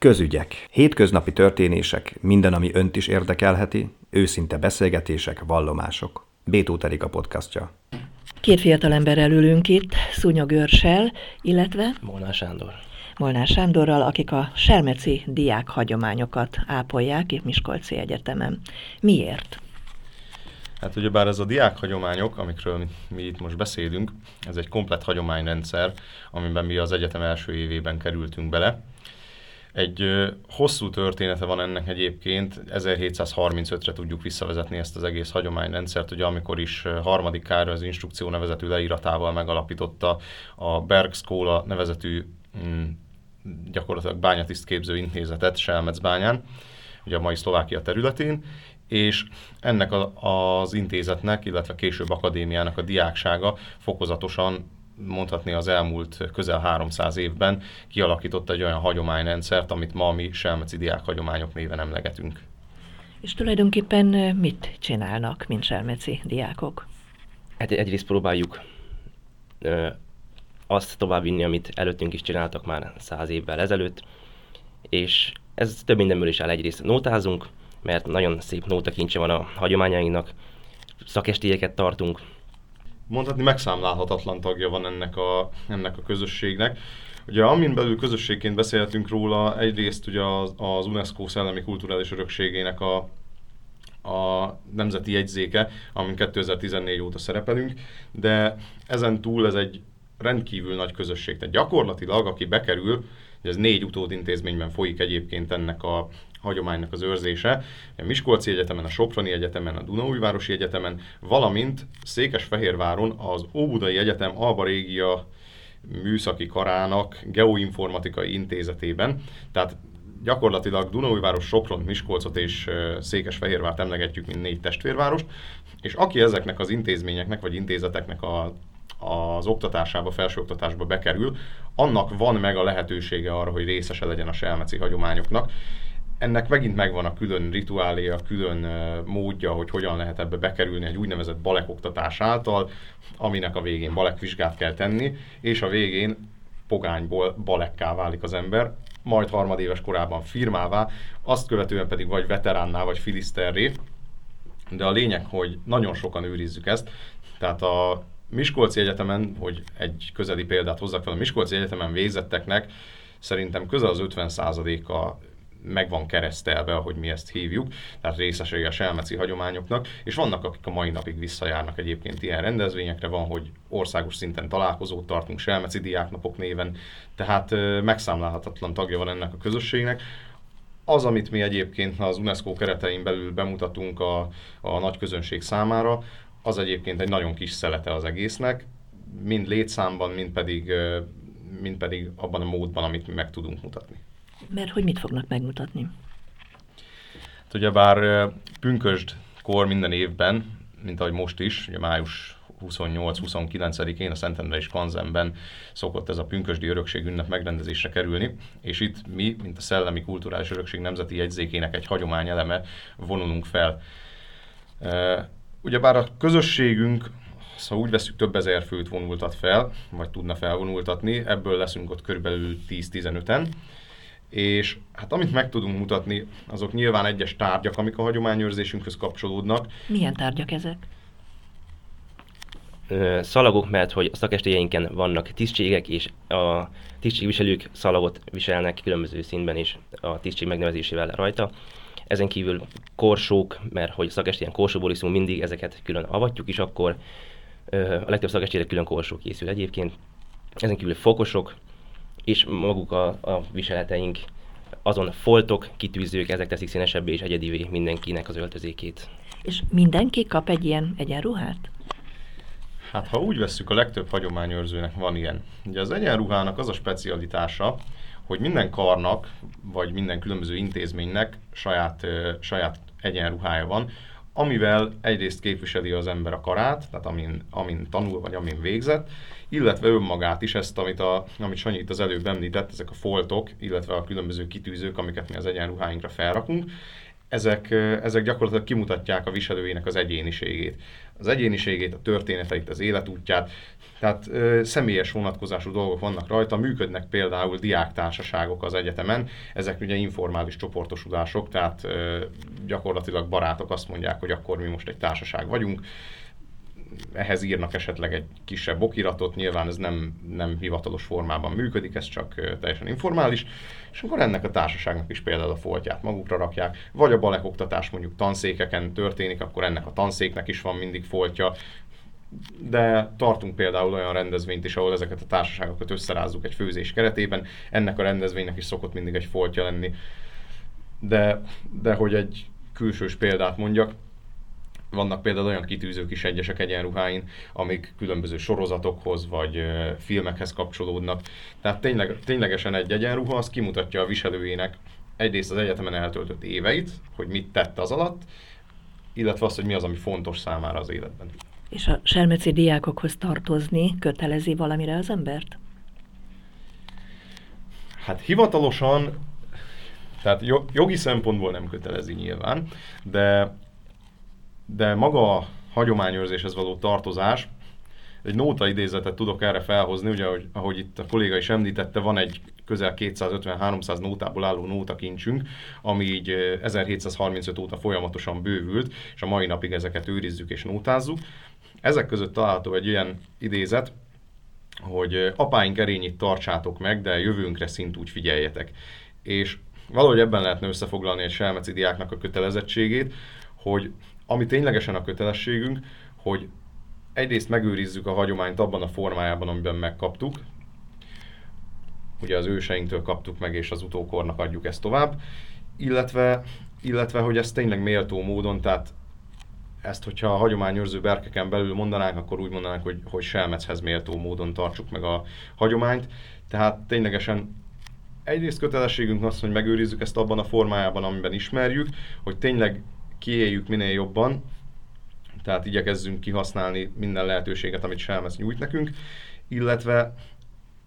Közügyek. Hétköznapi történések, minden, ami önt is érdekelheti, őszinte beszélgetések, vallomások. Bétó Terika podcastja. Két fiatal emberrel ülünk itt, Szúnya Görsel, illetve Molnár Sándor. Molnár Sándorral, akik a Selmeci diák hagyományokat ápolják itt Miskolci Egyetemen. Miért? Hát ugyebár ez a diák hagyományok, amikről mi itt most beszélünk, ez egy komplet hagyományrendszer, amiben mi az egyetem első évében kerültünk bele. Egy hosszú története van ennek egyébként, 1735-re tudjuk visszavezetni ezt az egész hagyományrendszert, ugye amikor is harmadik Károly az instrukció nevezetű leíratával megalapította a Bergskola nevezetű mm, gyakorlatilag bányatisztképző intézetet Selmecbányán, ugye a mai Szlovákia területén, és ennek a, az intézetnek, illetve később akadémiának a diáksága fokozatosan mondhatni az elmúlt közel 300 évben kialakított egy olyan hagyományrendszert, amit ma mi Selmeci diák hagyományok néven emlegetünk. És tulajdonképpen mit csinálnak, mint Selmeci diákok? Hát egyrészt próbáljuk ö, azt továbbvinni, amit előttünk is csináltak már száz évvel ezelőtt, és ez több mindenből is áll. Egyrészt nótázunk, mert nagyon szép nótakincse van a hagyományainknak, szakestélyeket tartunk, mondhatni megszámlálhatatlan tagja van ennek a, ennek a közösségnek. Ugye amin belül közösségként beszélhetünk róla, egyrészt ugye az, az UNESCO szellemi kulturális örökségének a, a nemzeti jegyzéke, amin 2014 óta szerepelünk, de ezen túl ez egy rendkívül nagy közösség. Tehát gyakorlatilag, aki bekerül, ez négy utódintézményben folyik egyébként ennek a hagyománynak az őrzése, a Miskolci Egyetemen, a Soproni Egyetemen, a Dunaújvárosi Egyetemen, valamint Székesfehérváron az Óbudai Egyetem Alba Régia műszaki karának geoinformatikai intézetében. Tehát gyakorlatilag Dunaújváros, Sopron, Miskolcot és Székesfehérvárt emlegetjük, mint négy testvérvárost, és aki ezeknek az intézményeknek vagy intézeteknek a az oktatásába, felsőoktatásba bekerül, annak van meg a lehetősége arra, hogy részese legyen a selmeci hagyományoknak. Ennek megint megvan a külön rituáléja, külön módja, hogy hogyan lehet ebbe bekerülni egy úgynevezett balek oktatás által, aminek a végén balekvizsgát kell tenni, és a végén pogányból balekká válik az ember, majd harmadéves korában firmává, azt követően pedig vagy veteránná, vagy filiszterré. De a lényeg, hogy nagyon sokan őrizzük ezt, tehát a Miskolci Egyetemen, hogy egy közeli példát hozzak fel, a Miskolci Egyetemen végzetteknek szerintem közel az 50%-a meg van keresztelve, ahogy mi ezt hívjuk, tehát részesei a selmeci hagyományoknak, és vannak, akik a mai napig visszajárnak egyébként ilyen rendezvényekre, van, hogy országos szinten találkozót tartunk selmeci diáknapok néven, tehát megszámlálhatatlan tagja van ennek a közösségnek. Az, amit mi egyébként az UNESCO keretein belül bemutatunk a, a nagy közönség számára, az egyébként egy nagyon kis szelete az egésznek, mind létszámban, mind pedig, mind pedig abban a módban, amit mi meg tudunk mutatni. Mert hogy mit fognak megmutatni? Hát ugyebár pünkösd kor minden évben, mint ahogy most is, ugye május 28-29-én a Szentendrei Kanzenben szokott ez a pünkösdi örökség ünnep megrendezésre kerülni, és itt mi, mint a Szellemi Kulturális Örökség Nemzeti Jegyzékének egy hagyományeleme vonulunk fel. Ugyebár a közösségünk, szóval úgy veszük több ezer főt vonultat fel, vagy tudna felvonultatni, ebből leszünk ott körülbelül 10-15-en, és hát amit meg tudunk mutatni, azok nyilván egyes tárgyak, amik a hagyományőrzésünkhöz kapcsolódnak. Milyen tárgyak ezek? Szalagok, mert hogy a szakestélyeinken vannak tisztségek, és a tisztségviselők szalagot viselnek különböző színben is a tisztség megnevezésével rajta. Ezen kívül korsók, mert hogy szakestélyen korsóból iszunk mindig, ezeket külön avatjuk is akkor. A legtöbb szakestére külön korsó készül egyébként. Ezen kívül fokosok, és maguk a, a viseleteink, azon foltok, kitűzők, ezek teszik színesebbé és egyedivé mindenkinek az öltözékét. És mindenki kap egy ilyen egyenruhát? Hát ha úgy vesszük, a legtöbb hagyományőrzőnek van ilyen. Ugye az egyenruhának az a specialitása, hogy minden karnak, vagy minden különböző intézménynek saját, saját egyenruhája van, amivel egyrészt képviseli az ember a karát, tehát amin, amin tanul, vagy amin végzett, illetve önmagát is, ezt, amit, a, amit Sanyi itt az előbb említett, ezek a foltok, illetve a különböző kitűzők, amiket mi az egyenruháinkra felrakunk, ezek, ezek gyakorlatilag kimutatják a viselőjének az egyéniségét. Az egyéniségét, a történeteit, az életútját, tehát ö, személyes vonatkozású dolgok vannak rajta, működnek például diáktársaságok az egyetemen, ezek ugye informális csoportosulások, tehát ö, gyakorlatilag barátok azt mondják, hogy akkor mi most egy társaság vagyunk, ehhez írnak esetleg egy kisebb okiratot, nyilván ez nem, nem hivatalos formában működik, ez csak teljesen informális, és akkor ennek a társaságnak is például a foltját magukra rakják, vagy a balek oktatás mondjuk tanszékeken történik, akkor ennek a tanszéknek is van mindig foltja, de tartunk például olyan rendezvényt is, ahol ezeket a társaságokat összerázzuk egy főzés keretében, ennek a rendezvénynek is szokott mindig egy foltja lenni. De, de hogy egy külsős példát mondjak, vannak például olyan kitűzők is egyesek egyenruháin, amik különböző sorozatokhoz vagy filmekhez kapcsolódnak. Tehát tényleg, ténylegesen egy egyenruha az kimutatja a viselőjének egyrészt az egyetemen eltöltött éveit, hogy mit tett az alatt, illetve azt, hogy mi az, ami fontos számára az életben. És a selmeci diákokhoz tartozni kötelezi valamire az embert? Hát hivatalosan, tehát jogi szempontból nem kötelezi nyilván, de de maga a hagyományőrzéshez való tartozás, egy nóta idézetet tudok erre felhozni, ugye ahogy, ahogy itt a kolléga is említette, van egy közel 250-300 nótából álló nótakincsünk, ami így 1735 óta folyamatosan bővült, és a mai napig ezeket őrizzük és nótázzuk. Ezek között található egy ilyen idézet, hogy apáink erényit tartsátok meg, de jövőnkre szint úgy figyeljetek. És valahogy ebben lehetne összefoglalni egy selmeci diáknak a kötelezettségét, hogy ami ténylegesen a kötelességünk, hogy egyrészt megőrizzük a hagyományt abban a formájában, amiben megkaptuk, ugye az őseinktől kaptuk meg, és az utókornak adjuk ezt tovább, illetve, illetve hogy ezt tényleg méltó módon, tehát ezt, hogyha a hagyományőrző berkeken belül mondanánk, akkor úgy mondanánk, hogy, hogy selmechez méltó módon tartsuk meg a hagyományt. Tehát ténylegesen egyrészt kötelességünk az, hogy megőrizzük ezt abban a formájában, amiben ismerjük, hogy tényleg kiéljük minél jobban, tehát igyekezzünk kihasználni minden lehetőséget, amit Selmec nyújt nekünk, illetve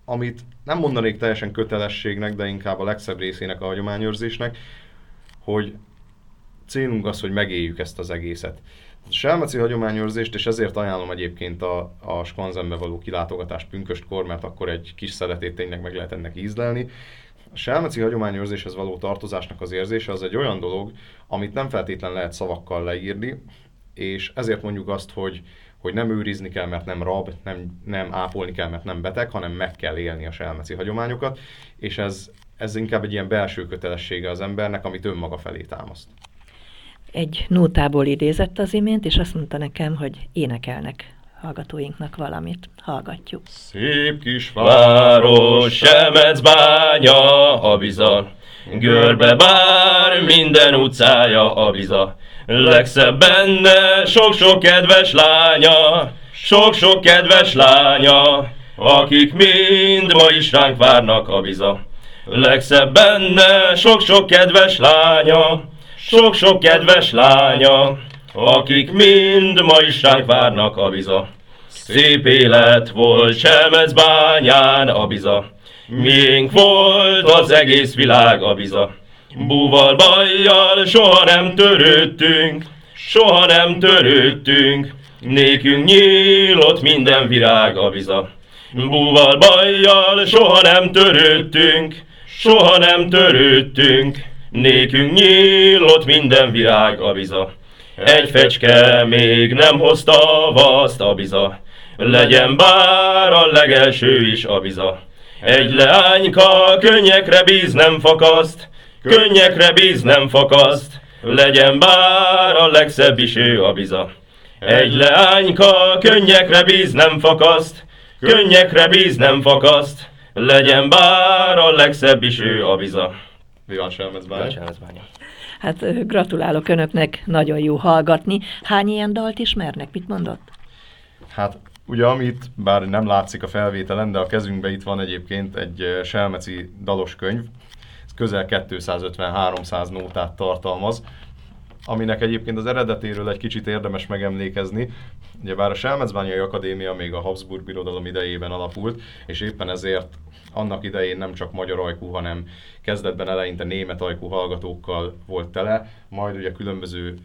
amit nem mondanék teljesen kötelességnek, de inkább a legszebb részének a hagyományőrzésnek, hogy célunk az, hogy megéljük ezt az egészet. A selmeci hagyományőrzést, és ezért ajánlom egyébként a, a Skanzenbe való kilátogatást pünköstkor, mert akkor egy kis szeletét tényleg meg lehet ennek ízlelni. A selmeci hagyományőrzéshez való tartozásnak az érzése az egy olyan dolog, amit nem feltétlen lehet szavakkal leírni, és ezért mondjuk azt, hogy, hogy nem őrizni kell, mert nem rab, nem, nem ápolni kell, mert nem beteg, hanem meg kell élni a selmeci hagyományokat, és ez, ez inkább egy ilyen belső kötelessége az embernek, amit önmaga felé támaszt. Egy nótából idézett az imént, és azt mondta nekem, hogy énekelnek hallgatóinknak valamit. Hallgatjuk. Szép kis város, Semecbánya, a bizal. Görbe bár minden utcája a biza. Legszebb benne sok-sok kedves lánya, sok-sok kedves lánya, akik mind ma is ránk várnak a biza. Legszebb benne sok-sok kedves lánya, sok-sok kedves lánya, akik mind ma is ránk várnak a biza. Szép élet volt bányán a biza, miénk volt az egész világ a biza. Búval bajjal soha nem törődtünk, soha nem törődtünk, nékünk nyílott minden virág a biza. Búval bajjal soha nem törődtünk, soha nem törődtünk, nékünk nyílott minden virág a biza. Egy fecske még nem hozta vaszt a biza, legyen bár a legelső is a biza. Egy leányka könnyekre bíz nem fakaszt, könnyekre bíz nem fakaszt, legyen bár a legszebb is ő a biza. Egy leányka könnyekre bíz nem fakaszt, könnyekre bíz nem fakaszt, legyen bár a legszebb is ő a biza. Vivan Selmezbánya. Hát gratulálok Önöknek, nagyon jó hallgatni. Hány ilyen dalt ismernek? Mit mondott? Hát ugye amit, bár nem látszik a felvételen, de a kezünkben itt van egyébként egy selmeci dalos könyv, ez közel 250-300 nótát tartalmaz, aminek egyébként az eredetéről egy kicsit érdemes megemlékezni. Ugyebár a Selmecbányai Akadémia még a Habsburg Birodalom idejében alapult, és éppen ezért annak idején nem csak magyar ajkú, hanem kezdetben eleinte német ajkú hallgatókkal volt tele, majd ugye különböző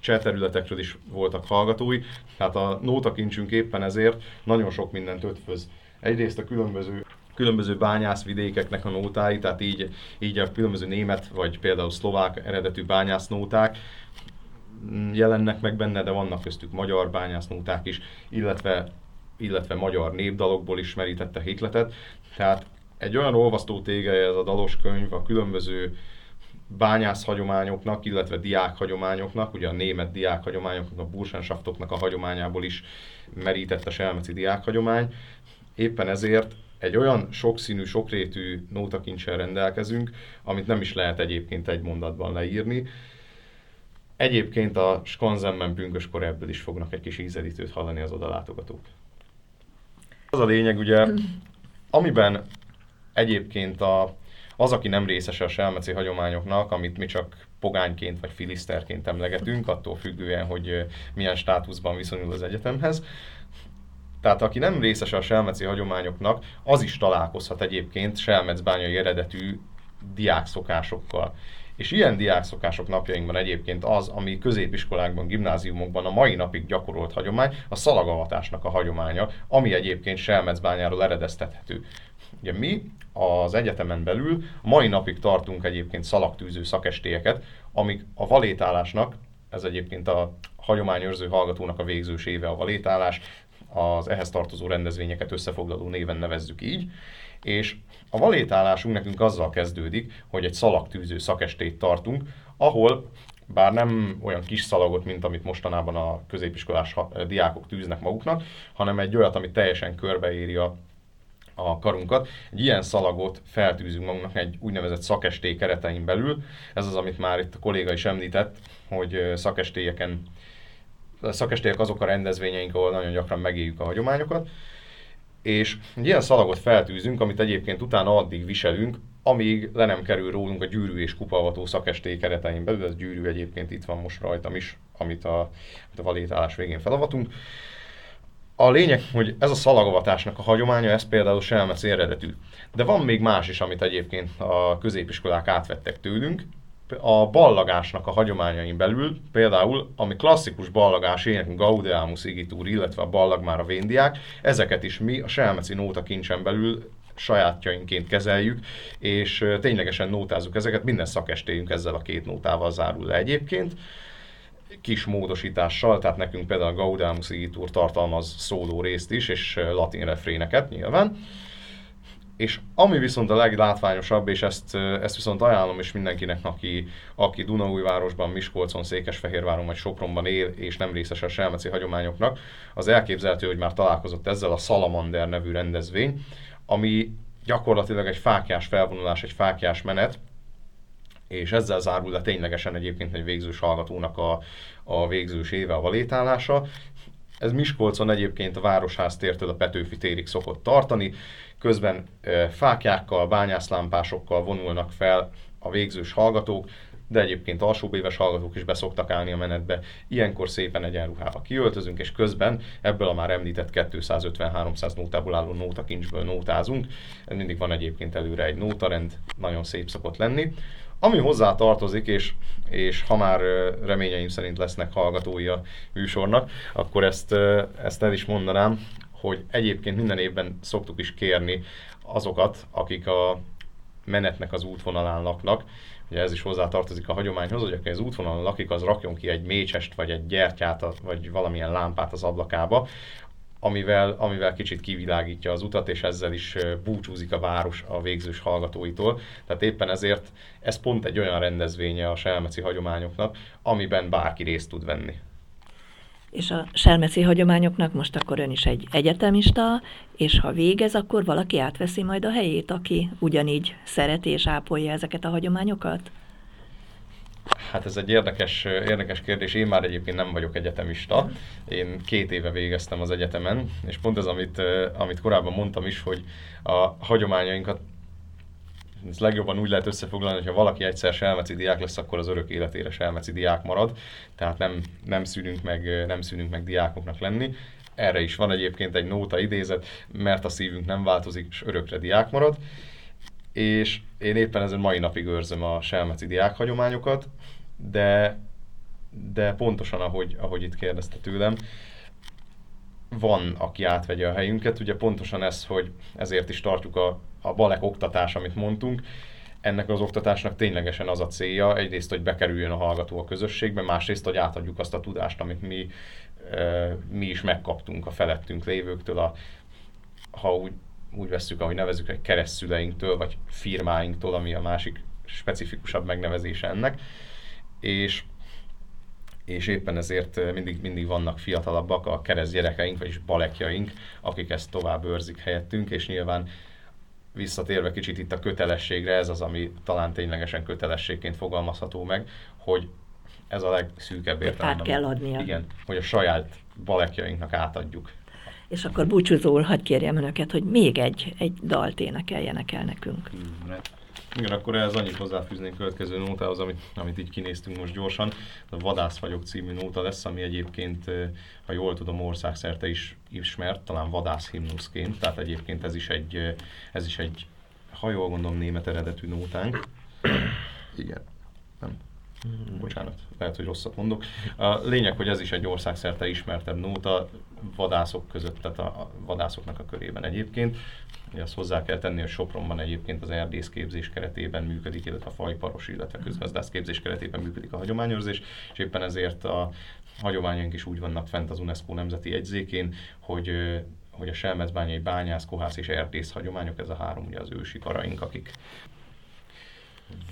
cseh területekről is voltak hallgatói, tehát a nótakincsünk éppen ezért nagyon sok mindent ötvöz. Egyrészt a különböző különböző bányászvidékeknek a nótái, tehát így, így a különböző német vagy például szlovák eredetű bányásznóták jelennek meg benne, de vannak köztük magyar bányásznóták is, illetve, illetve magyar népdalokból is merítette hitletet. Tehát egy olyan olvasztó tégeje ez a dalos könyv a különböző bányász hagyományoknak, illetve diák hagyományoknak, ugye a német diák hagyományoknak, a bursánschaftoknak a hagyományából is merített a selmeci diák hagyomány. Éppen ezért egy olyan sokszínű, sokrétű nótakincsel rendelkezünk, amit nem is lehet egyébként egy mondatban leírni. Egyébként a Skanzenben pünköskor ebből is fognak egy kis ízelítőt hallani az odalátogatók. Az a lényeg ugye, amiben egyébként a, az, aki nem részese a selmeci hagyományoknak, amit mi csak pogányként vagy filiszterként emlegetünk, attól függően, hogy milyen státuszban viszonyul az egyetemhez, tehát aki nem részese a selmeci hagyományoknak, az is találkozhat egyébként selmecbányai eredetű diákszokásokkal. És ilyen diákszokások napjainkban egyébként az, ami középiskolákban, gimnáziumokban a mai napig gyakorolt hagyomány, a szalagavatásnak a hagyománya, ami egyébként Selmecbányáról eredeztethető. Ugye mi az egyetemen belül mai napig tartunk egyébként szalagtűző szakestélyeket, amik a valétálásnak, ez egyébként a hagyományőrző hallgatónak a végzős éve a valétálás, az ehhez tartozó rendezvényeket összefoglaló néven nevezzük így, és a valétálásunk nekünk azzal kezdődik, hogy egy szalagtűző szakestét tartunk, ahol bár nem olyan kis szalagot, mint amit mostanában a középiskolás diákok tűznek maguknak, hanem egy olyat, amit teljesen körbeéri a, a karunkat. Egy ilyen szalagot feltűzünk magunknak egy úgynevezett szakesté keretein belül. Ez az, amit már itt a kolléga is említett, hogy szakestélyeken szakestélyek azok a rendezvényeink, ahol nagyon gyakran megéljük a hagyományokat, és egy ilyen szalagot feltűzünk, amit egyébként utána addig viselünk, amíg le nem kerül rólunk a gyűrű és kupavató szakestély keretein belül, ez gyűrű egyébként itt van most rajtam is, amit a, amit a valétálás végén felavatunk. A lényeg, hogy ez a szalagavatásnak a hagyománya, ez például selmeci eredetű. De van még más is, amit egyébként a középiskolák átvettek tőlünk, a ballagásnak a hagyományain belül, például, ami klasszikus ballagás énekünk Gaudeamus Igitur, illetve a ballag már a véndiák, ezeket is mi a Selmeci Nóta kincsen belül sajátjainként kezeljük, és ténylegesen nótázzuk ezeket, minden szakestéjünk ezzel a két nótával zárul le egyébként kis módosítással, tehát nekünk például a Gaudeamus Igitur tartalmaz szóló részt is, és latin refréneket nyilván. És ami viszont a leglátványosabb, és ezt, ezt viszont ajánlom is mindenkinek, aki, aki Dunaújvárosban, Miskolcon, Székesfehérváron vagy Sopronban él, és nem részes a selmeci hagyományoknak, az elképzelhető, hogy már találkozott ezzel a Salamander nevű rendezvény, ami gyakorlatilag egy fákjás felvonulás, egy fákjás menet, és ezzel zárul le ténylegesen egyébként egy végzős hallgatónak a, a végzős éve a valétálása. Ez Miskolcon egyébként a Városház tértől a Petőfi térig szokott tartani, közben fákjákkal, bányászlámpásokkal vonulnak fel a végzős hallgatók, de egyébként alsóbb éves hallgatók is beszoktak állni a menetbe. Ilyenkor szépen egyenruhába kiöltözünk, és közben ebből a már említett 250-300 nótából álló nótakincsből nótázunk. Mindig van egyébként előre egy nótarend, nagyon szép szokott lenni. Ami hozzá tartozik, és, és ha már reményeim szerint lesznek hallgatói a műsornak, akkor ezt, ezt el is mondanám, hogy egyébként minden évben szoktuk is kérni azokat, akik a menetnek az útvonalán laknak, ugye ez is hozzátartozik a hagyományhoz, hogy aki az útvonalon lakik, az rakjon ki egy mécsest, vagy egy gyertyát, vagy valamilyen lámpát az ablakába, amivel, amivel kicsit kivilágítja az utat, és ezzel is búcsúzik a város a végzős hallgatóitól. Tehát éppen ezért ez pont egy olyan rendezvénye a selmeci hagyományoknak, amiben bárki részt tud venni. És a selmeci hagyományoknak most akkor ön is egy egyetemista, és ha végez, akkor valaki átveszi majd a helyét, aki ugyanígy szereti és ápolja ezeket a hagyományokat? Hát ez egy érdekes, érdekes kérdés. Én már egyébként nem vagyok egyetemista. Én két éve végeztem az egyetemen, és pont ez, amit, amit korábban mondtam is, hogy a hagyományainkat ez legjobban úgy lehet összefoglalni, hogy ha valaki egyszer selmeci diák lesz, akkor az örök életére selmeci diák marad, tehát nem, nem, szűnünk meg, nem szűnünk meg diákoknak lenni. Erre is van egyébként egy nóta idézet, mert a szívünk nem változik, és örökre diák marad. És én éppen ezen mai napig őrzöm a selmeci diák hagyományokat, de, de pontosan ahogy, ahogy itt kérdezte tőlem, van, aki átvegye a helyünket. Ugye pontosan ez, hogy ezért is tartjuk a, a balek oktatás, amit mondtunk. Ennek az oktatásnak ténylegesen az a célja, egyrészt, hogy bekerüljön a hallgató a közösségbe, másrészt, hogy átadjuk azt a tudást, amit mi, mi is megkaptunk a felettünk lévőktől, a, ha úgy, úgy vesszük, ahogy nevezük, egy keresztszüleinktől, vagy firmáinktól, ami a másik specifikusabb megnevezése ennek. És és éppen ezért mindig, mindig vannak fiatalabbak, a kereszt gyerekeink, vagyis balekjaink, akik ezt tovább őrzik helyettünk, és nyilván visszatérve kicsit itt a kötelességre, ez az, ami talán ténylegesen kötelességként fogalmazható meg, hogy ez a legszűkebb értelme. Át kell adnia. Igen, hogy a saját balekjainknak átadjuk. És akkor búcsúzóul hadd kérjem önöket, hogy még egy, egy dalt énekeljenek el nekünk. Mm, igen, akkor ehhez annyit hozzáfűznénk következő nótához, amit, amit így kinéztünk most gyorsan. A Vadász vagyok című nóta lesz, ami egyébként, ha jól tudom, országszerte is ismert, talán vadász himnuszként, tehát egyébként ez is egy, ez is egy ha jól gondolom, német eredetű nótánk. Igen. Nem. Bocsánat, lehet, hogy rosszat mondok. A lényeg, hogy ez is egy országszerte ismertebb nóta vadászok között, tehát a vadászoknak a körében egyébként. Azt hozzá kell tenni, hogy Sopronban egyébként az erdészképzés keretében működik, illetve a fajparos, illetve közgazdászképzés keretében működik a hagyományőrzés, és éppen ezért a hagyományaink is úgy vannak fent az UNESCO nemzeti jegyzékén, hogy hogy a selmezbányai bányász, kohász és erdész hagyományok, ez a három ugye az ősi karaink, akik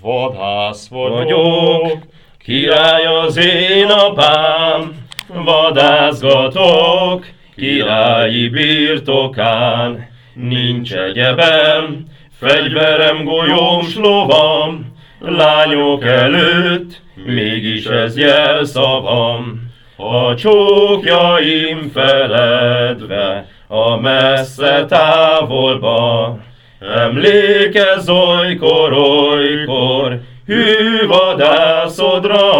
Vadász vagyok, király az én apám, vadászgatok, királyi birtokán. Nincs egyebem, fegyverem, golyóm, lovam, lányok előtt, mégis ez jelszavam. A csókjaim feledve, a messze távolba, emlékez olykor, olykor, hű vadászodra,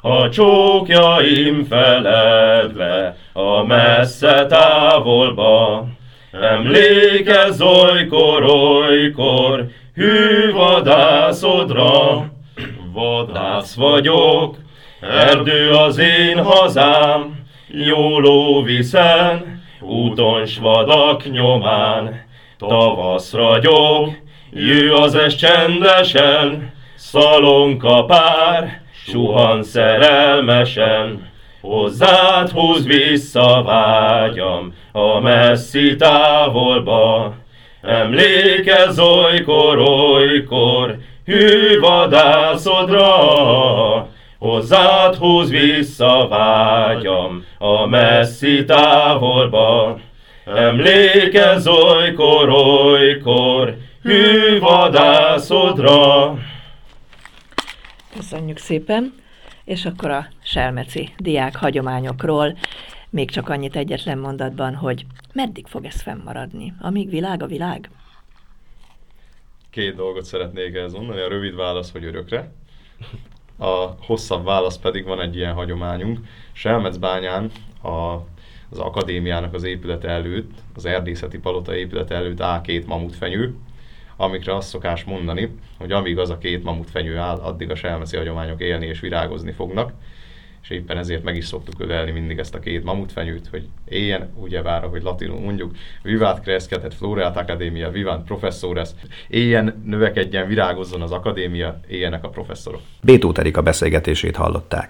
a csókjaim feledve, a messze távolba. Emlékezz olykor, olykor, hű vadászodra, vadász vagyok, erdő az én hazám, jó ló viszen, úton vadak nyomán, tavasz ragyog, jő az es csendesen, szalonka pár, suhan szerelmesen. Hozzád húz vissza vágyam a messzi távolba. Emlékezz olykor, olykor, hű vadászodra, Hozzád húz vissza vágyam a messzi távolba. Emlékezz olykor, olykor, hű vadászodra. Köszönjük szépen! És akkor a selmeci diák hagyományokról még csak annyit egyetlen mondatban, hogy meddig fog ez fennmaradni? Amíg világ a világ? Két dolgot szeretnék ez mondani. A rövid válasz, hogy örökre. A hosszabb válasz pedig van egy ilyen hagyományunk. Selmecbányán a, az akadémiának az épülete előtt, az erdészeti palota épülete előtt áll két mamutfenyő, amikre azt szokás mondani, hogy amíg az a két mamut fenyő áll, addig a selmeszi hagyományok élni és virágozni fognak, és éppen ezért meg is szoktuk ölelni mindig ezt a két mamutfenyőt, hogy éljen, ugye vár, hogy latinul mondjuk, vivat crescetet floreat academia, vivant professores, éljen, növekedjen, virágozzon az akadémia, éljenek a professzorok. Bétó Erika beszélgetését hallották.